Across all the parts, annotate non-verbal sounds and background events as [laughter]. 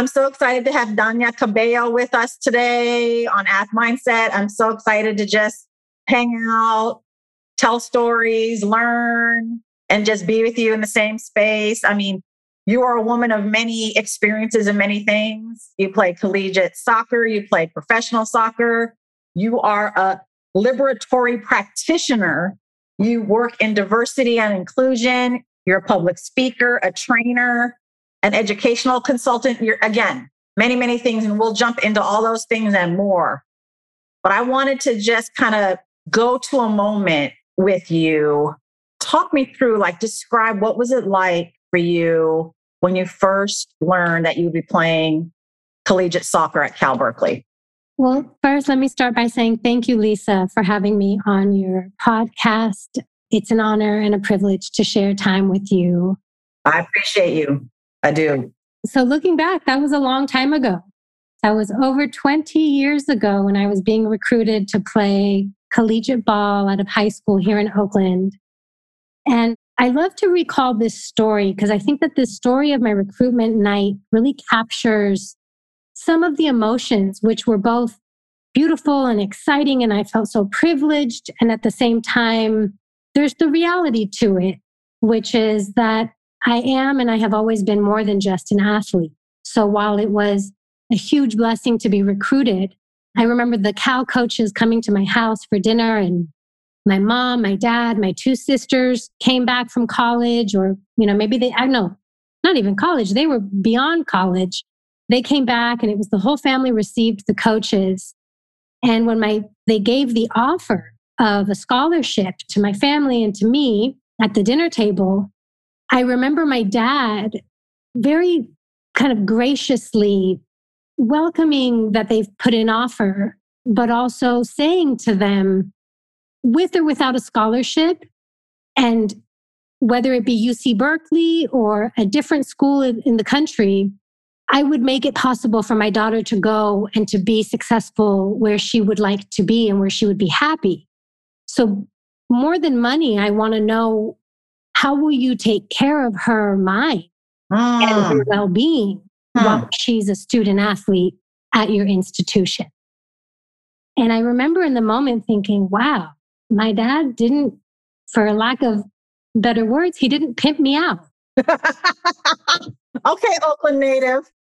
I'm so excited to have Dania Cabello with us today on AthMindset. I'm so excited to just hang out, tell stories, learn, and just be with you in the same space. I mean, you are a woman of many experiences and many things. You play collegiate soccer, you play professional soccer, you are a liberatory practitioner, you work in diversity and inclusion, you're a public speaker, a trainer, an educational consultant. You're again, many, many things, and we'll jump into all those things and more. But I wanted to just kind of go to a moment with you. Talk me through, like, describe what was it like for you when you first learned that you would be playing collegiate soccer at Cal Berkeley? Well, first, let me start by saying thank you, Lisa, for having me on your podcast. It's an honor and a privilege to share time with you. I appreciate you. I do. So looking back, that was a long time ago. That was over 20 years ago when I was being recruited to play collegiate ball out of high school here in Oakland. And I love to recall this story because I think that this story of my recruitment night really captures some of the emotions, which were both beautiful and exciting. And I felt so privileged. And at the same time, there's the reality to it, which is that I am and I have always been more than just an athlete. So while it was a huge blessing to be recruited, I remember the Cal coaches coming to my house for dinner and my mom, my dad, my two sisters came back from college or, you know, maybe they, I don't know, not even college. They were beyond college. They came back and it was the whole family received the coaches. And when my, they gave the offer of a scholarship to my family and to me at the dinner table, I remember my dad very kind of graciously welcoming that they've put an offer, but also saying to them, with or without a scholarship, and whether it be UC Berkeley or a different school in the country, I would make it possible for my daughter to go and to be successful where she would like to be and where she would be happy. So, more than money, I want to know how will you take care of her mind mm. and her well being mm. while she's a student athlete at your institution? And I remember in the moment thinking, wow, my dad didn't, for lack of better words, he didn't pimp me out. [laughs] okay, Oakland native. [laughs] [laughs]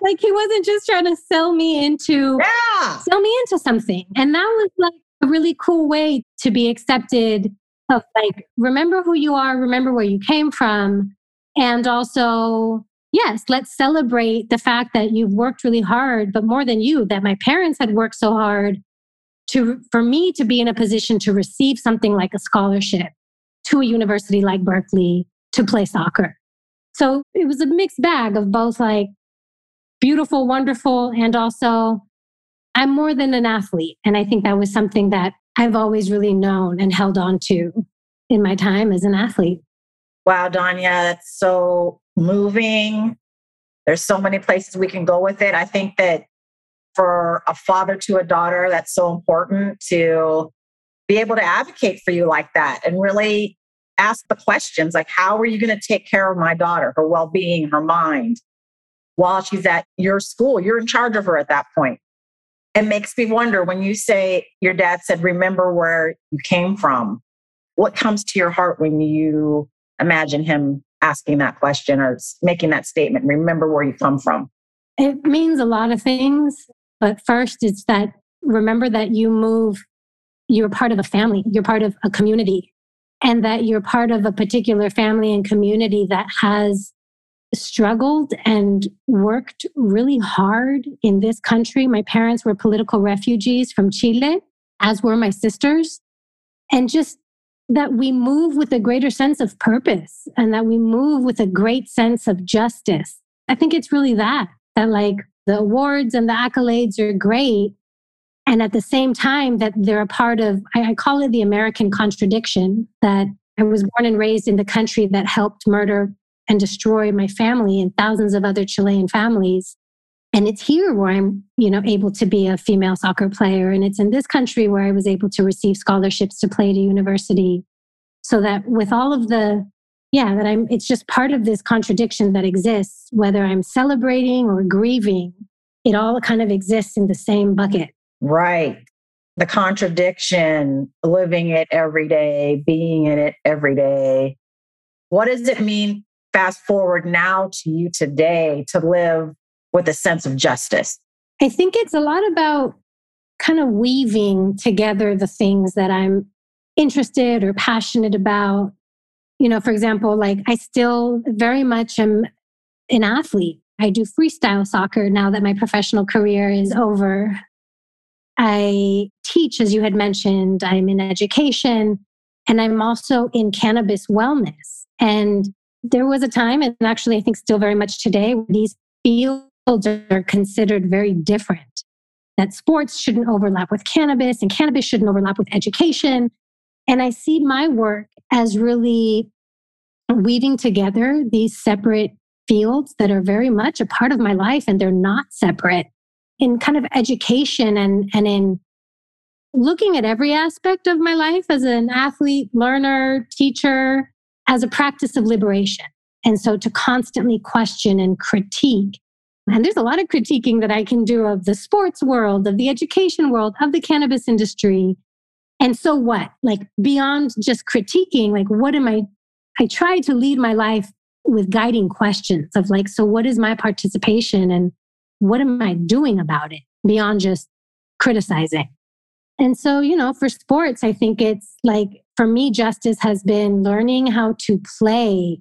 like he wasn't just trying to sell me into yeah. sell me into something. And that was like a really cool way to be accepted of like, remember who you are, remember where you came from. And also, yes, let's celebrate the fact that you've worked really hard, but more than you, that my parents had worked so hard to, for me to be in a position to receive something like a scholarship to a university like Berkeley to play soccer. So it was a mixed bag of both like beautiful, wonderful, and also I'm more than an athlete. And I think that was something that I've always really known and held on to in my time as an athlete. Wow, Dania, that's so moving. There's so many places we can go with it. I think that for a father to a daughter, that's so important to be able to advocate for you like that and really ask the questions like, how are you going to take care of my daughter, her well being, her mind while she's at your school? You're in charge of her at that point it makes me wonder when you say your dad said, remember where you came from, what comes to your heart when you imagine him asking that question or making that statement? Remember where you come from. It means a lot of things. But first, it's that remember that you move, you're part of a family, you're part of a community, and that you're part of a particular family and community that has struggled and worked really hard in this country. My parents were political refugees from Chile, as were my sisters. And just that we move with a greater sense of purpose and that we move with a great sense of justice. I think it's really that, that like the awards and the accolades are great. And at the same time, that they're a part of, I, call it the American contradiction, that I was born and raised in the country that helped murder and destroy my family and thousands of other Chilean families. And it's here where I'm, you know, able to be a female soccer player. And it's in this country where I was able to receive scholarships to play at a university. So that with all of the, yeah, that I'm, it's just part of this contradiction that exists, whether I'm celebrating or grieving, it all kind of exists in the same bucket. Right. The contradiction, living it every day, being in it every day. What does it mean fast forward now to you today to live with a sense of justice? I think it's a lot about kind of weaving together the things that I'm interested or passionate about. You know, for example, like I still very much am an athlete. I do freestyle soccer now that my professional career is over. I teach, as you had mentioned, I'm in education, and I'm also in cannabis wellness. And there was a time, and actually I think still very much today, where these fields are considered very different. That sports shouldn't overlap with cannabis and cannabis shouldn't overlap with education. And I see my work as really weaving together these separate fields that are very much a part of my life and they're not separate in kind of education and, and in looking at every aspect of my life as an athlete, learner, teacher, as a practice of liberation. And so to constantly question and critique. And there's a lot of critiquing that I can do of the sports world, of the education world, of the cannabis industry. And so what? Like beyond just critiquing, like what am I? I try to lead my life with guiding questions of like, so what is my participation and what am I doing about it beyond just criticizing? And so, you know, for sports, I think it's like for me, justice has been learning how to play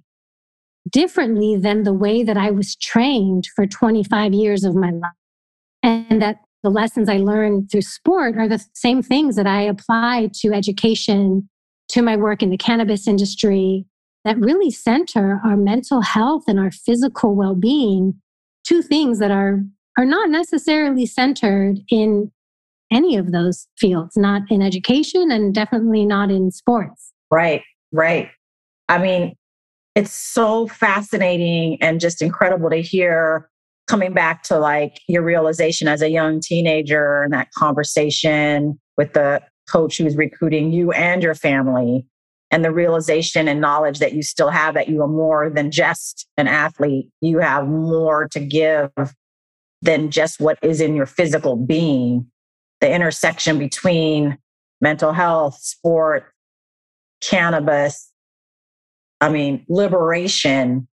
differently than the way that I was trained for 25 years of my life. And that the lessons I learned through sport are the same things that I apply to education, to my work in the cannabis industry, that really center our mental health and our physical well being, two things that are, are not necessarily centered in any of those fields, not in education and definitely not in sports. Right, right. I mean, it's so fascinating and just incredible to hear coming back to like your realization as a young teenager and that conversation with the coach who's recruiting you and your family and the realization and knowledge that you still have that you are more than just an athlete you have more to give than just what is in your physical being the intersection between mental health, sport, cannabis, I mean, liberation.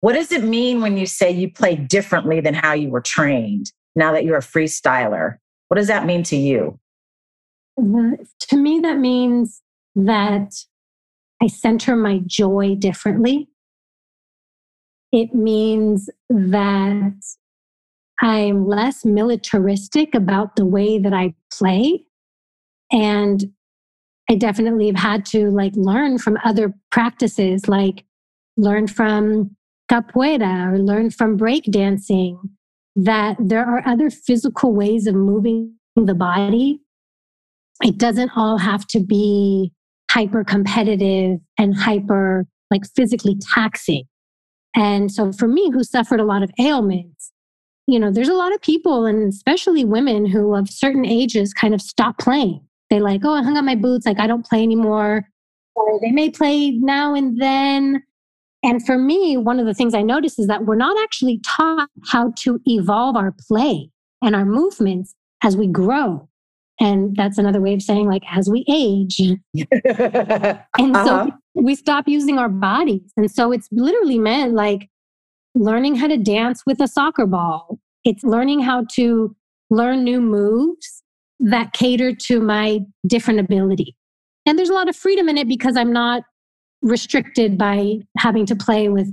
What does it mean when you say you play differently than how you were trained now that you're a freestyler? What does that mean to you? To me, that means that I center my joy differently. It means that I'm less militaristic about the way that I play. And I definitely have had to like learn from other practices, like learn from capoeira or learn from breakdancing, that there are other physical ways of moving the body. It doesn't all have to be hyper competitive and hyper like physically taxing. And so for me, who suffered a lot of ailments, you know, there's a lot of people, and especially women who of certain ages kind of stop playing. They like, oh, I hung up my boots, like I don't play anymore. Or they may play now and then. And for me, one of the things I notice is that we're not actually taught how to evolve our play and our movements as we grow. And that's another way of saying, like, as we age. [laughs] and uh-huh. so we stop using our bodies. And so it's literally meant like learning how to dance with a soccer ball. It's learning how to learn new moves that cater to my different ability. And there's a lot of freedom in it because I'm not restricted by having to play with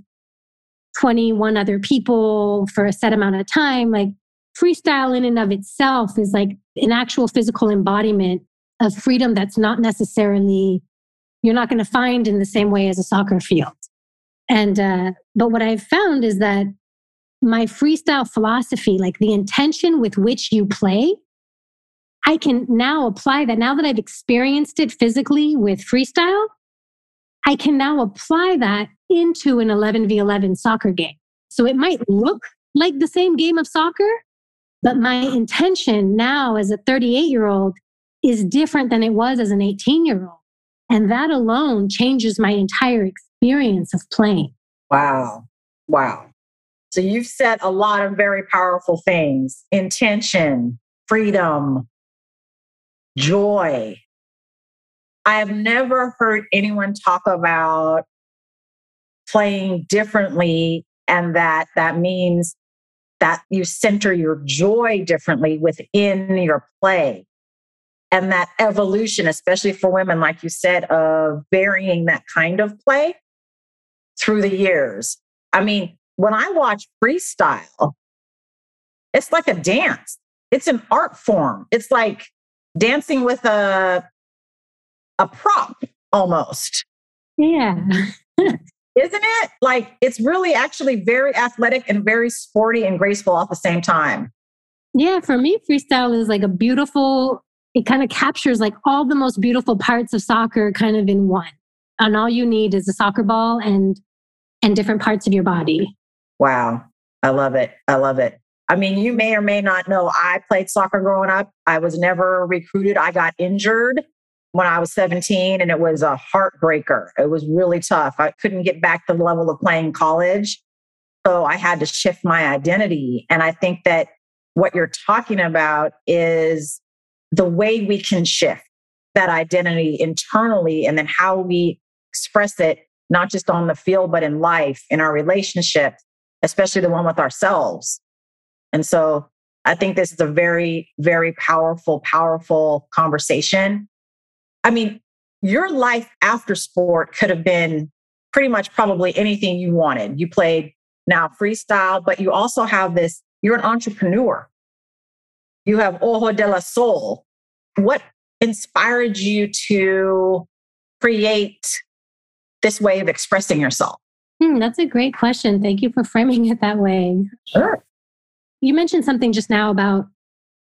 21 other people for a set amount of time. Like freestyle in and of itself is like an actual physical embodiment of freedom that's not necessarily you're not going to find in the same way as a soccer field. And uh, but what I've found is that my freestyle philosophy, like the intention with which you play, I can now apply that. Now that I've experienced it physically with freestyle, I can now apply that into an 11v11 soccer game. So it might look like the same game of soccer, but my intention now as a 38 year old is different than it was as an 18 year old. And that alone changes my entire experience of playing. Wow. Wow. So you've said a lot of very powerful things intention, freedom, joy. I have never heard anyone talk about playing differently and that that means that you center your joy differently within your play and that evolution especially for women like you said of varying that kind of play through the years i mean when i watch freestyle it's like a dance it's an art form it's like dancing with a a prop almost yeah isn't it? Like it's really actually very athletic and very sporty and graceful at the same time. Yeah, for me, freestyle is like a beautiful, it kind of captures like all the most beautiful parts of soccer kind of in one. And all you need is a soccer ball and and different parts of your body. Wow. I love it. I love it. I mean, you may or may not know I played soccer growing up. I was never recruited. I got injured when I was 17 and it was a heartbreaker. It was really tough. I couldn't get back to the level of playing college. So I had to shift my identity. And I think that what you're talking about is the way we can shift that identity internally and then how we express it, not just on the field, but in life, in our relationships, especially the one with ourselves. And so I think this is a very, very powerful, powerful conversation I mean, your life after sport could have been pretty much probably anything you wanted. You played now freestyle, but you also have this, you're an entrepreneur. You have Ojo de la Soul. What inspired you to create this way of expressing yourself? Hmm, that's a great question. Thank you for framing it that way. Sure. You mentioned something just now about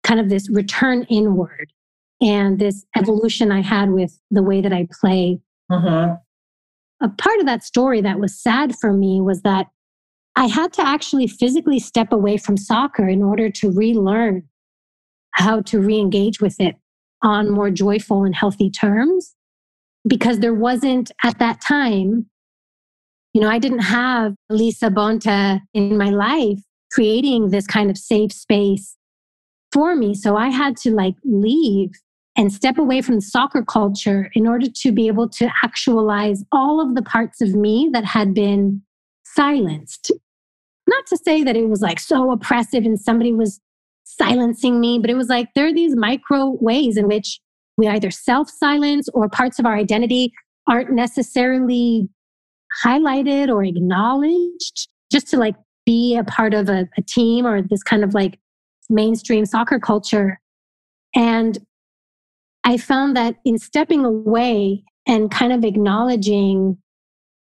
kind of this return inward and this evolution I had with the way that I play. Mm-hmm. A part of that story that was sad for me was that I had to actually physically step away from soccer in order to relearn how to re engage with it on more joyful and healthy terms. Because there wasn't at that time, you know, I didn't have Lisa Bonta in my life creating this kind of safe space for me. So I had to like leave and step away from soccer culture in order to be able to actualize all of the parts of me that had been silenced. Not to say that it was like so oppressive and somebody was silencing me, but it was like there are these micro ways in which we either self silence or parts of our identity aren't necessarily highlighted or acknowledged just to like be a part of a, a team or this kind of like mainstream soccer culture. And I found that in stepping away and kind of acknowledging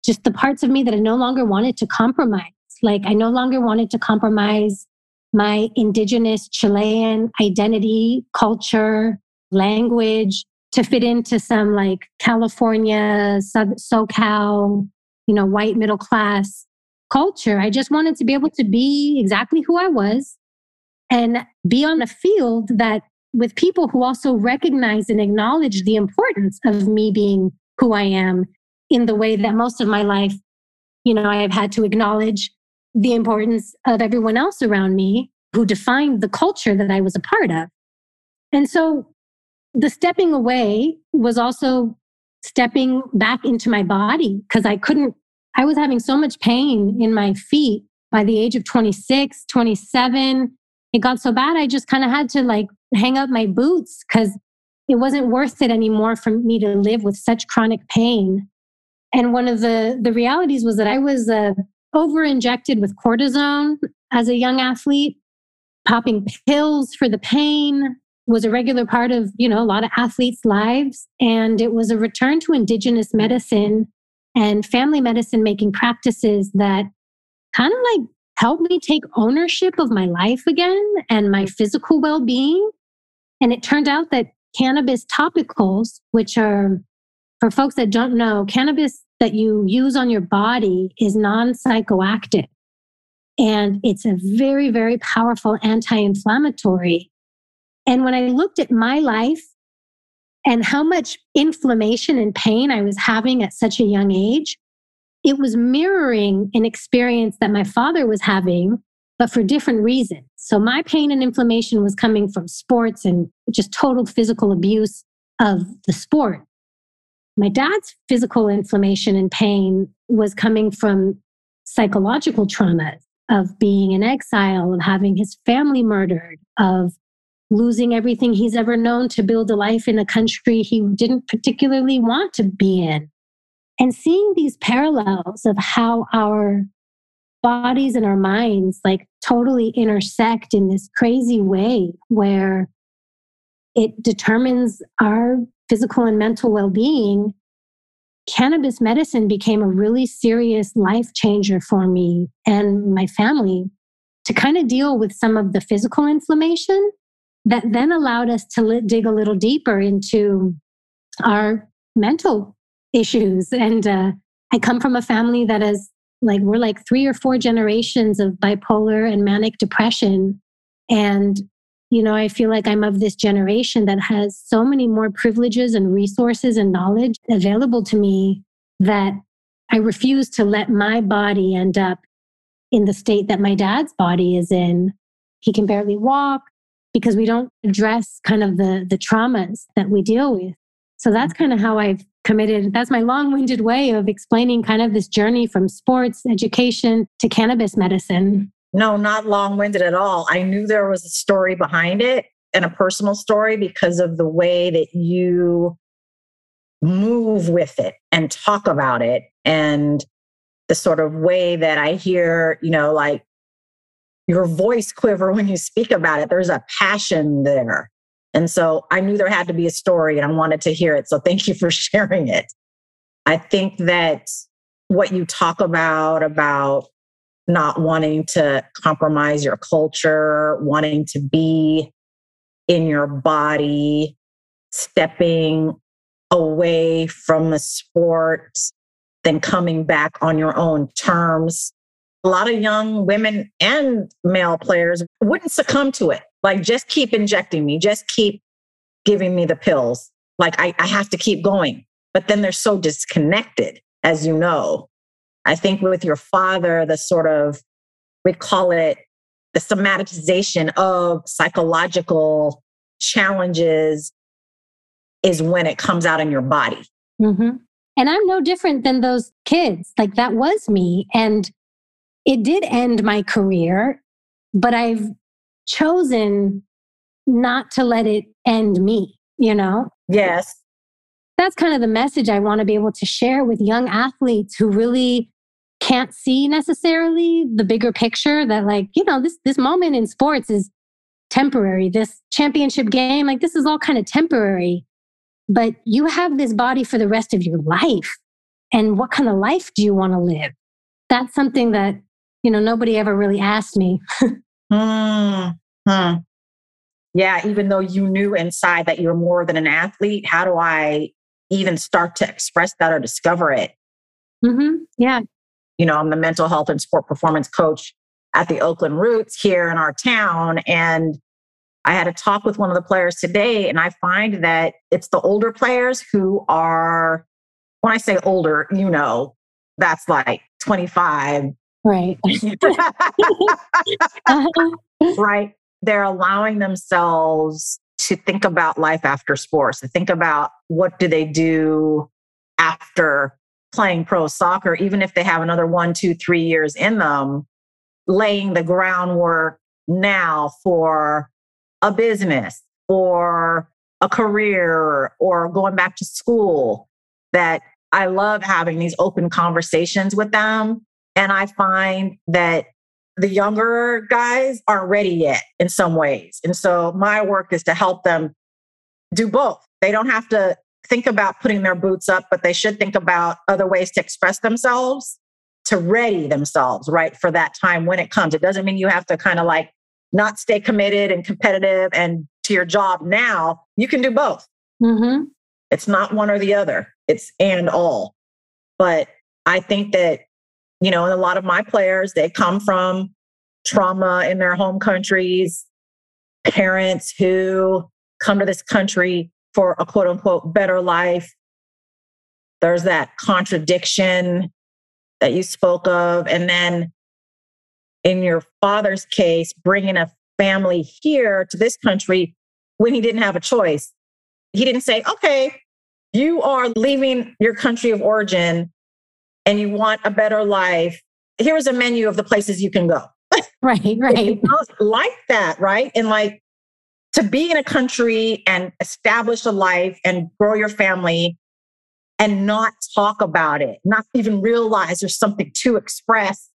just the parts of me that I no longer wanted to compromise, like I no longer wanted to compromise my indigenous Chilean identity, culture, language to fit into some like California, SoCal, you know, white middle class culture. I just wanted to be able to be exactly who I was and be on a field that with people who also recognize and acknowledge the importance of me being who I am in the way that most of my life, you know, I have had to acknowledge the importance of everyone else around me who defined the culture that I was a part of. And so the stepping away was also stepping back into my body because I couldn't, I was having so much pain in my feet by the age of 26, 27. It got so bad, I just kind of had to like hang up my boots because it wasn't worth it anymore for me to live with such chronic pain. And one of the, the realities was that I was uh, over injected with cortisone as a young athlete, popping pills for the pain, was a regular part of, you know, a lot of athletes' lives. And it was a return to indigenous medicine and family medicine making practices that kind of like helped me take ownership of my life again and my physical well being. And it turned out that cannabis topicals, which are for folks that don't know, cannabis that you use on your body is non psychoactive. And it's a very, very powerful anti inflammatory and when I looked at my life and how much inflammation and pain I was having at such a young age, it was mirroring an experience that my father was having, but for different reasons. So my pain and inflammation was coming from sports and just total physical abuse of the sport. My dad's physical inflammation and pain was coming from psychological trauma of being in exile, of having his family murdered, of losing everything he's ever known to build a life in a country he didn't particularly want to be in. And seeing these parallels of how our bodies and our minds like totally intersect in this crazy way where it determines our physical and mental well being, cannabis medicine became a really serious life changer for me and my family to kind of deal with some of the physical inflammation that then allowed us to dig a little deeper into our mental issues. And uh, I come from a family that is like, we're like three or four generations of bipolar and manic depression. And, you know, I feel like I'm of this generation that has so many more privileges and resources and knowledge available to me that I refuse to let my body end up in the state that my dad's body is in. He can barely walk because we don't address kind of the the traumas that we deal with. So that's mm-hmm. kind of how I've committed. That's my long-winded way of explaining kind of this journey from sports education to cannabis medicine. No, not long-winded at all. I knew there was a story behind it and a personal story because of the way that you move with it and talk about it and the sort of way that I hear, you know, like your voice quiver when you speak about it. There's a passion there. And so I knew there had to be a story and I wanted to hear it. So thank you for [laughs] sharing it. I think that what you talk about, about not wanting to compromise your culture, wanting to be in your body, stepping away from the sport, then coming back on your own terms a lot of young women and male players wouldn't succumb to it. Like, just keep injecting me, just keep giving me the pills. Like, I, I have to keep going. But then they're so disconnected, as you know. I think with your father, the sort of, we call it the somatization of psychological challenges is when it comes out in your body. Mm-hmm. And I'm no different than those kids. Like that was me. And it did end my career, but I've chosen not to let it end me, you know? Yes. That's kind of the message I want to be able to share with young athletes who really can't see necessarily the bigger picture that like, you know, this this moment in sports is temporary. This championship game, like this is all kind of temporary. But you have this body for the rest of your life. And what kind of life do you want to live? That's something that you know, nobody ever really asked me. [laughs] hmm. Yeah, even though you knew inside that you're more than an athlete, how do I even start to express that or discover it? Mm-hmm. Yeah. You know, I'm the mental health and sport performance coach at the Oakland Roots here in our town. And I had a talk with one of the players today, and I find that it's the older players who are, when I say older, you know, that's like 25, Right. [laughs] right. They're allowing themselves to think about life after sports, to think about what do they do after playing pro soccer, even if they have another one, two, three years in them, laying the groundwork now for a business or a career or going back to school that I love having these open conversations with them. And I find that the younger guys aren't ready yet in some ways. And so my work is to help them do both. They don't have to think about putting their boots up, but they should think about other ways to express themselves to ready themselves, right, for that time when it comes. It doesn't mean you have to kind of like not stay committed and competitive and to your job now. You can do both. Mm-hmm. It's not one or the other, it's and all. But I think that, you know, a lot of my players, they come from trauma in their home countries, parents who come to this country for a quote unquote better life. There's that contradiction that you spoke of. And then in your father's case, bringing a family here to this country when he didn't have a choice. He didn't say, okay, you are leaving your country of origin and you want a better life. Here's a menu of the places you can go. [laughs] Right, right. like that, right? And like to be in a country and establish a life and grow your family and not talk about it, not even realize there's something to express.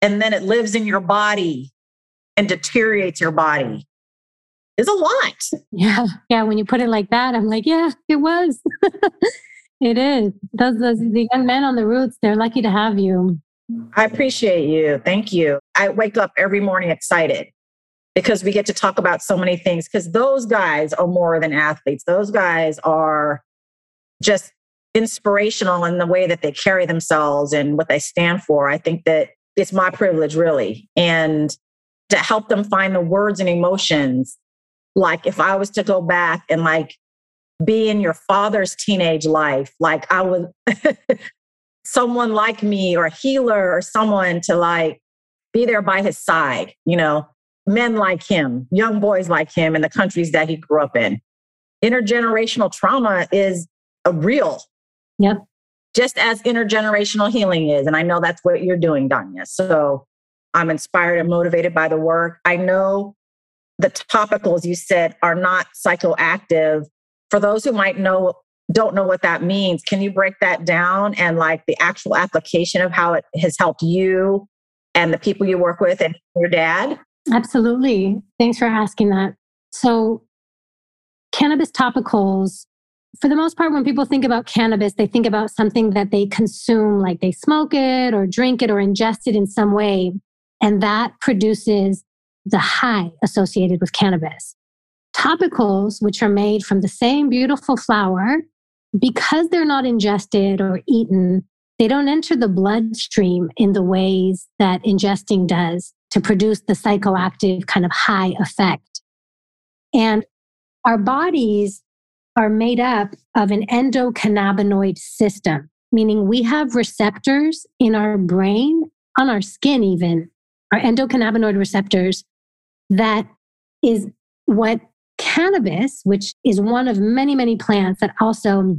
And then it lives in your body and deteriorates your body is a lot. Yeah. Yeah. When you put it like that, I'm like, yeah, it was. [laughs] it is. Those, those, the young men on the Roots, they're lucky to have you. I appreciate you. Thank you. I wake up every morning excited because we get to talk about so many things because those guys are more than athletes. Those guys are just inspirational in the way that they carry themselves and what they stand for. I think that it's my privilege, really. And to help them find the words and emotions. Like if I was to go back and like be in your father's teenage life, like I would, [laughs] someone like me or a healer or someone to like be there by his side, you know, men like him, young boys like him in the countries that he grew up in. Intergenerational trauma is a real Yep. Just as intergenerational healing is. And I know that's what you're doing, Dania. So I'm inspired and motivated by the work. I know the topicals you said are not psychoactive. For those who might know, don't know what that means, can you break that down and like the actual application of how it has helped you and the people you work with and your dad? Absolutely. Thanks for asking that. So, cannabis topicals for the most part, when people think about cannabis, they think about something that they consume, like they smoke it or drink it or ingest it in some way. And that produces the high associated with cannabis. Topicals, which are made from the same beautiful flower, because they're not ingested or eaten, they don't enter the bloodstream in the ways that ingesting does to produce the psychoactive kind of high effect. And our bodies are made up of an endocannabinoid system, meaning we have receptors in our brain, on our skin, even, our endocannabinoid receptors, that is what cannabis, which is one of many, many plants that also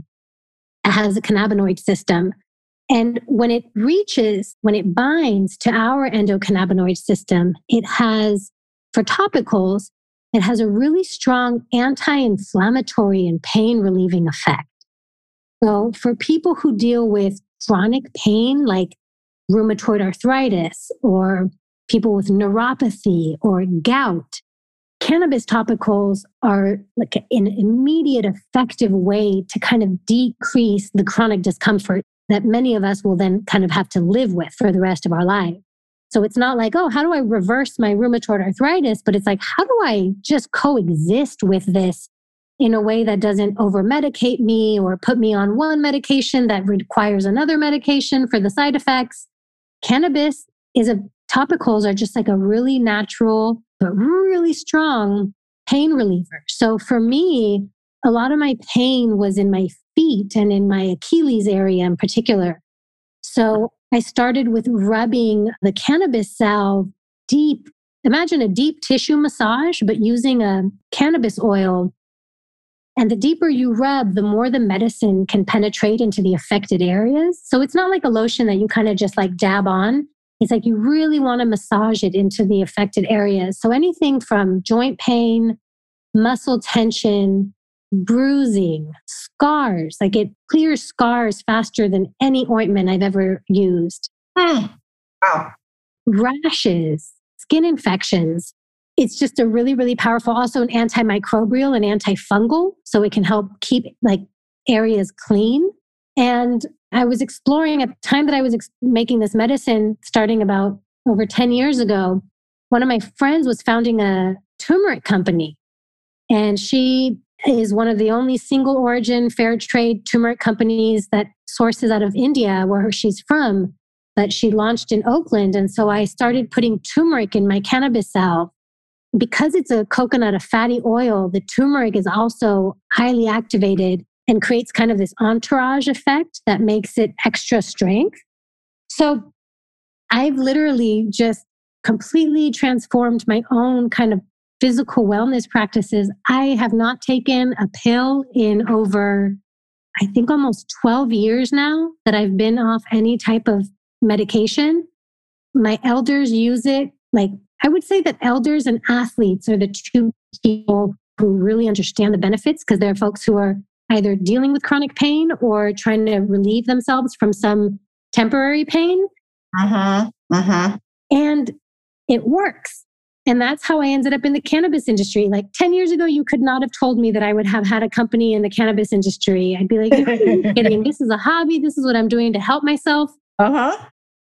has a cannabinoid system. And when it reaches, when it binds to our endocannabinoid system, it has, for topicals, it has a really strong anti inflammatory and pain relieving effect. So, for people who deal with chronic pain like rheumatoid arthritis or people with neuropathy or gout, cannabis topicals are like an immediate, effective way to kind of decrease the chronic discomfort that many of us will then kind of have to live with for the rest of our life. So it's not like, oh, how do I reverse my rheumatoid arthritis? But it's like, how do I just coexist with this in a way that doesn't over medicate me or put me on one medication that requires another medication for the side effects? Cannabis is a topicals are just like a really natural, but really strong pain reliever. So for me, a lot of my pain was in my feet and in my Achilles area in particular. So I started with rubbing the cannabis salve deep. Imagine a deep tissue massage, but using a cannabis oil And the deeper you rub, the more the medicine can penetrate into the affected areas. So it's not like a lotion that you kind of just like dab on. It's like you really want to massage it into the affected areas. So anything from joint pain, muscle tension, bruising, scars, like it clears scars faster than any ointment I've ever used. Hmm. Wow. Rashes, skin infections, it's just a really, really powerful, also an antimicrobial and antifungal. So it can help keep like areas clean. And I was exploring at the time that I was ex- making this medicine, starting about over 10 years ago, one of my friends was founding a turmeric company. And she is one of the only single origin fair trade turmeric companies that sources out of India, where she's from, that she launched in Oakland. And so I started putting turmeric in my cannabis salve because it's a coconut, a fatty oil, the turmeric is also highly activated and creates kind of this entourage effect that makes it extra strength. So I've literally just completely transformed my own kind of physical wellness practices. I have not taken a pill in over, I think, almost 12 years now that I've been off any type of medication. My elders use it like I would say that elders and athletes are the two people who really understand the benefits because they're folks who are either dealing with chronic pain or trying to relieve themselves from some temporary pain. Uh-huh. Uh-huh. And it works. And that's how I ended up in the cannabis industry. Like 10 years ago, you could not have told me that I would have had a company in the cannabis industry. I'd be like, [laughs] kidding. This is a hobby. This is what I'm doing to help myself. Uh-huh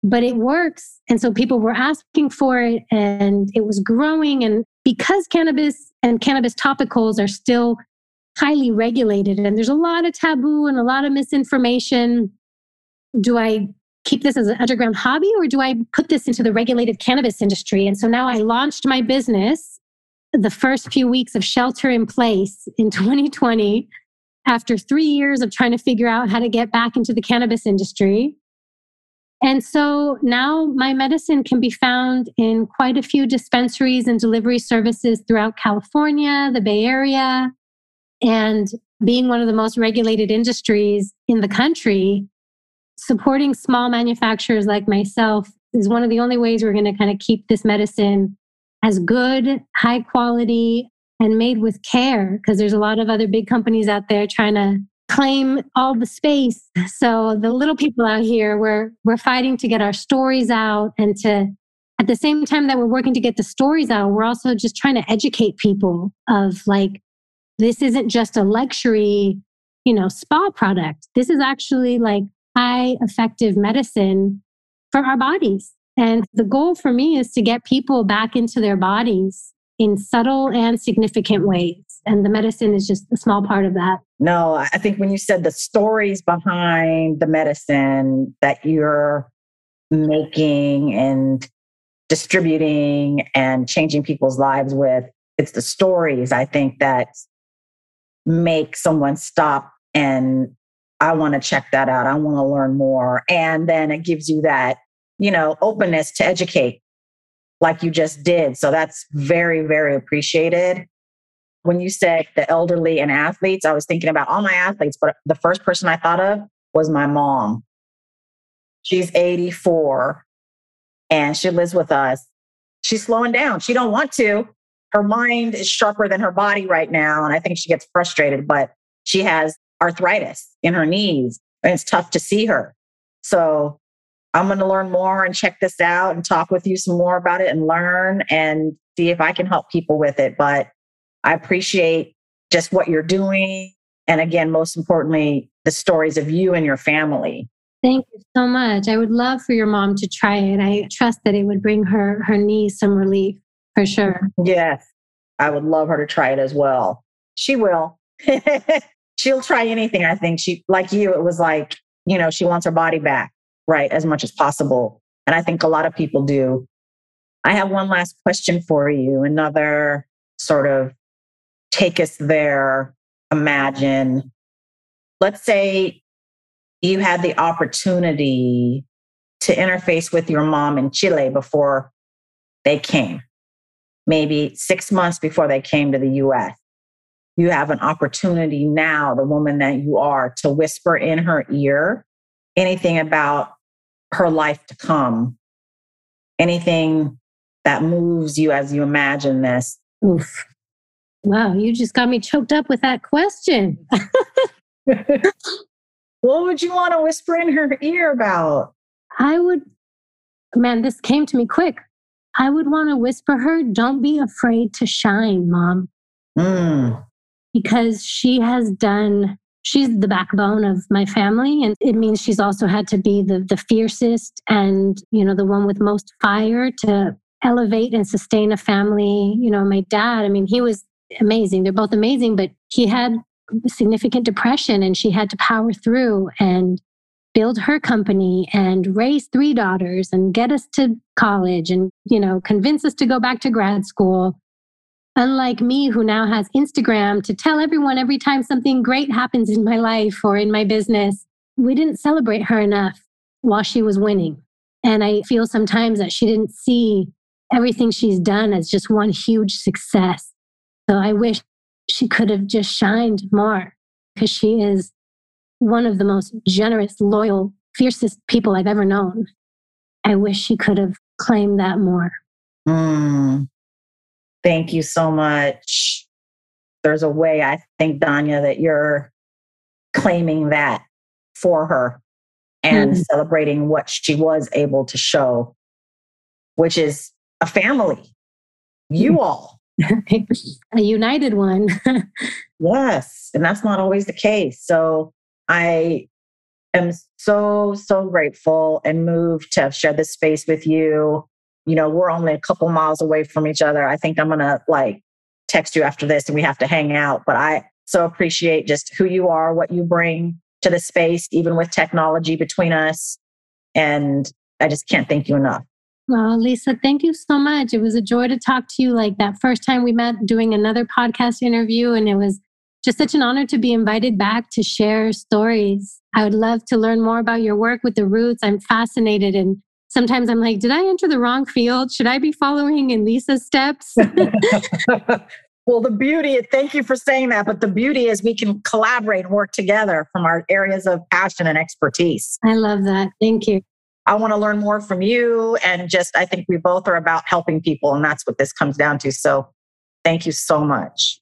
but it works. And so people were asking for it and it was growing. And because cannabis and cannabis topicals are still highly regulated and there's a lot of taboo and a lot of misinformation, do I keep this as an underground hobby or do I put this into the regulated cannabis industry? And so now I launched my business the first few weeks of shelter in place in [laughs] 2020 after three years of trying to figure out how to get back into the cannabis industry. And so now my medicine can be found in quite a few dispensaries and delivery services throughout California, the Bay Area. And being one of the most regulated industries in the country, supporting small manufacturers like myself is one of the only ways we're going to kind of keep this medicine as good, high quality, and made with care. Because there's a lot of other big companies out there trying to claim all the space. So the little people out here, we're we're fighting to get our stories out and to at the same time that we're working to get the stories out, we're also just trying to educate people of like this isn't just a luxury, you know, spa product. This is actually like high effective medicine for our bodies. And the goal for me is to get people back into their bodies in subtle and significant ways. And the medicine is just a small part of that. No, I think when you said the stories behind the medicine that you're making and distributing and changing people's lives with, it's the stories I think that make someone stop and I want to check that out. I want to learn more. And then it gives you that, you know, openness to educate like you just did. So that's very, very appreciated. When you said the elderly and athletes, I was thinking about all my athletes, but the first person I thought of was my mom. She's 84 and she lives with us. She's slowing down. She don't want to. Her mind is sharper than her body right now. And I think she gets frustrated, but she has arthritis in her knees and it's tough to see her. So I'm going to learn more and check this out and talk with you some more about it and learn and see if I can help people with it. But I appreciate just what you're doing. And again, most importantly, the stories of you and your family. Thank you so much. I would love for your mom to try it. I trust that it would bring her her knees some relief for sure. Yes. I would love her to try it as well. She will. [laughs] She'll try anything, I think. She like you, it was like, you know, she wants her body back right as much as possible. And I think a lot of people do. I have one last question for you. Another sort of take us there. Imagine, let's say you had the opportunity to interface with your mom in Chile before they came, maybe six months before they came to the US. you have an opportunity now, the woman that you are, to whisper in her ear anything about her life to come, anything that moves you as you imagine this. Oof. Wow, you just got me choked up with that question. [laughs] what would you want to whisper in her ear about? I would, man, this came to me quick. I would want to whisper her, don't be afraid to shine, mom. Mm. Because she has done, she's the backbone of my family. And it means she's also had to be the, the fiercest and, you know, the one with most fire to elevate and sustain a family. You know, my dad, I mean, he was amazing. They're both amazing, but he had significant depression and she had to power through and build her company and raise three daughters and get us to college and, you know, convince us to go back to grad school. Unlike me, who now has Instagram to tell everyone every time something great happens in my life or in my business, we didn't celebrate her enough while she was winning. And I feel sometimes that she didn't see everything she's done as just one huge success. So I wish she could have just shined more because she is one of the most generous, loyal, fiercest people I've ever known. I wish she could have claimed that more. Mm. Thank you so much. There's a way I think, Dania, that you're claiming that for her and mm. celebrating what she was able to show, which is a family, you mm. all. [laughs] a united one. [laughs] yes. And that's not always the case. So I am so, so grateful and moved to have shared this space with you. You know, we're only a couple miles away from each other. I think I'm going to like text you after this and we have to hang out. But I so appreciate just who you are, what you bring to the space, even with technology between us. And I just can't thank you enough. Well, Lisa, thank you so much. It was a joy to talk to you like that first time we met doing another podcast interview. And it was just such an honor to be invited back to share stories. I would love to learn more about your work with the Roots. I'm fascinated and sometimes I'm like, did I enter the wrong field? Should I be following in Lisa's steps? [laughs] [laughs] well, the beauty, thank you for saying that, but the beauty is we can collaborate and work together from our areas of passion and expertise. I love that. Thank you. I want to learn more from you. And just, I think we both are about helping people. And that's what this comes down to. So thank you so much.